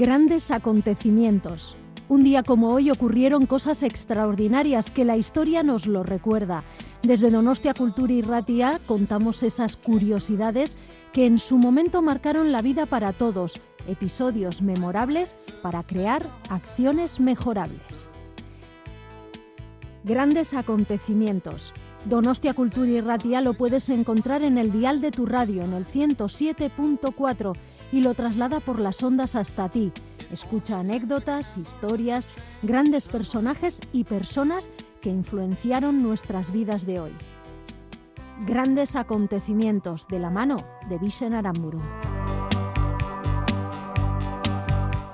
Grandes acontecimientos. Un día como hoy ocurrieron cosas extraordinarias que la historia nos lo recuerda. Desde Donostia Cultura y Ratia contamos esas curiosidades que en su momento marcaron la vida para todos, episodios memorables para crear acciones mejorables. Grandes acontecimientos. Donostia Cultura y Ratia lo puedes encontrar en el dial de tu radio en el 107.4 y lo traslada por las ondas hasta ti. Escucha anécdotas, historias, grandes personajes y personas que influenciaron nuestras vidas de hoy. Grandes acontecimientos de la mano de Vishen Aramburu.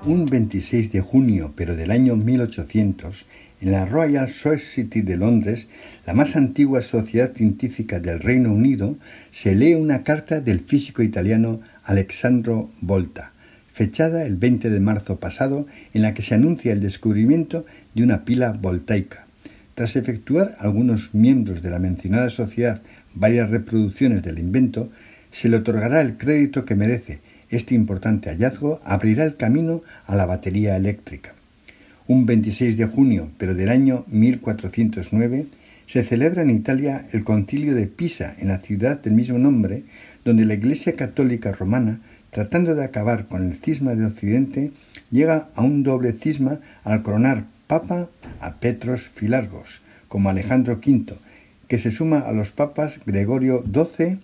Un 26 de junio, pero del año 1800, en la Royal Society de Londres, la más antigua sociedad científica del Reino Unido, se lee una carta del físico italiano Alexandro Volta, fechada el 20 de marzo pasado, en la que se anuncia el descubrimiento de una pila voltaica. Tras efectuar algunos miembros de la mencionada sociedad varias reproducciones del invento, se le otorgará el crédito que merece. Este importante hallazgo abrirá el camino a la batería eléctrica. Un 26 de junio, pero del año 1409, se celebra en Italia el concilio de Pisa, en la ciudad del mismo nombre, donde la Iglesia Católica Romana, tratando de acabar con el cisma de Occidente, llega a un doble cisma al coronar papa a Petros Filargos, como Alejandro V, que se suma a los papas Gregorio XII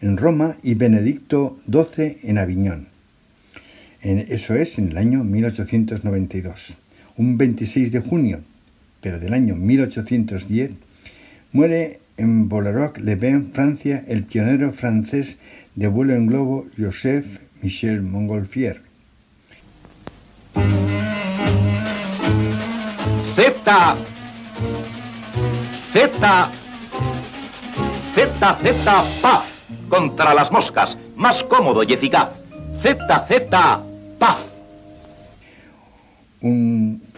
en Roma y Benedicto XII en Aviñón. eso es en el año 1892. Un 26 de junio, pero del año 1810, muere en Bolleroc-les-Bains, Francia, el pionero francés de vuelo en globo Joseph Michel Montgolfier. Z Z Z Z Paz contra las moscas, más cómodo y eficaz. Z Z Paz. Un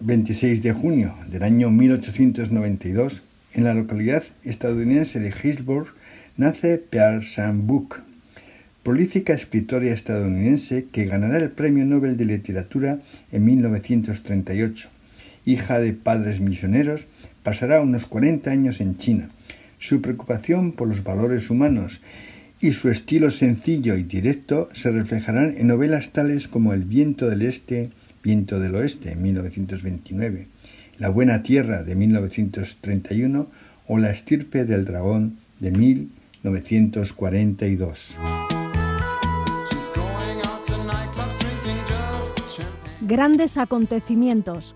26 de junio del año 1892 en la localidad estadounidense de Hillsborough nace Pearl Book, prolífica escritora estadounidense que ganará el Premio Nobel de Literatura en 1938. Hija de padres misioneros, pasará unos 40 años en China. Su preocupación por los valores humanos y su estilo sencillo y directo se reflejarán en novelas tales como El viento del este, Viento del oeste, en 1929 la Buena Tierra de 1931 o La Estirpe del Dragón de 1942. Grandes acontecimientos.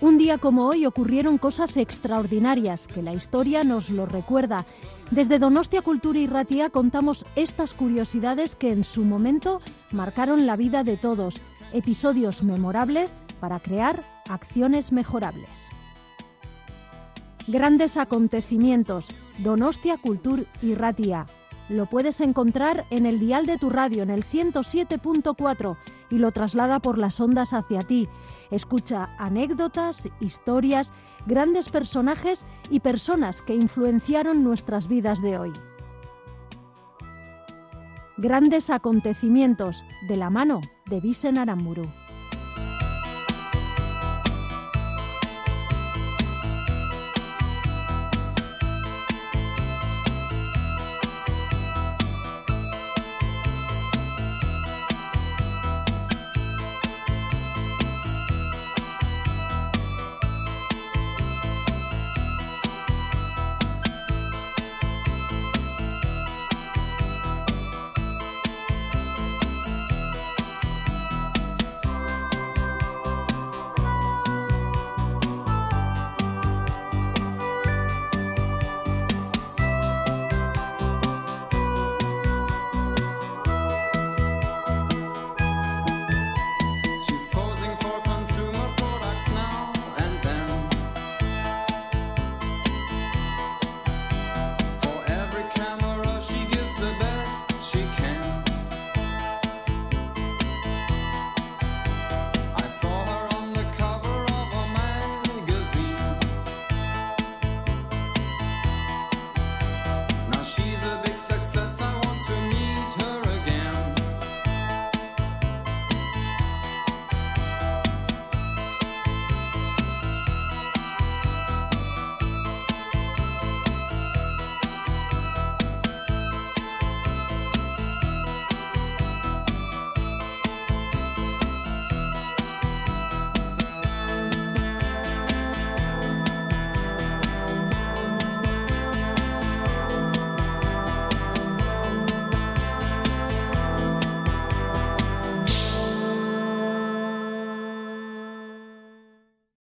Un día como hoy ocurrieron cosas extraordinarias que la historia nos lo recuerda. Desde Donostia Cultura y Ratia contamos estas curiosidades que en su momento marcaron la vida de todos, episodios memorables para crear acciones mejorables. Grandes acontecimientos, Donostia Cultur y Ratia. Lo puedes encontrar en el dial de tu radio en el 107.4 y lo traslada por las ondas hacia ti. Escucha anécdotas, historias, grandes personajes y personas que influenciaron nuestras vidas de hoy. Grandes acontecimientos de la mano de Visen Aramburu.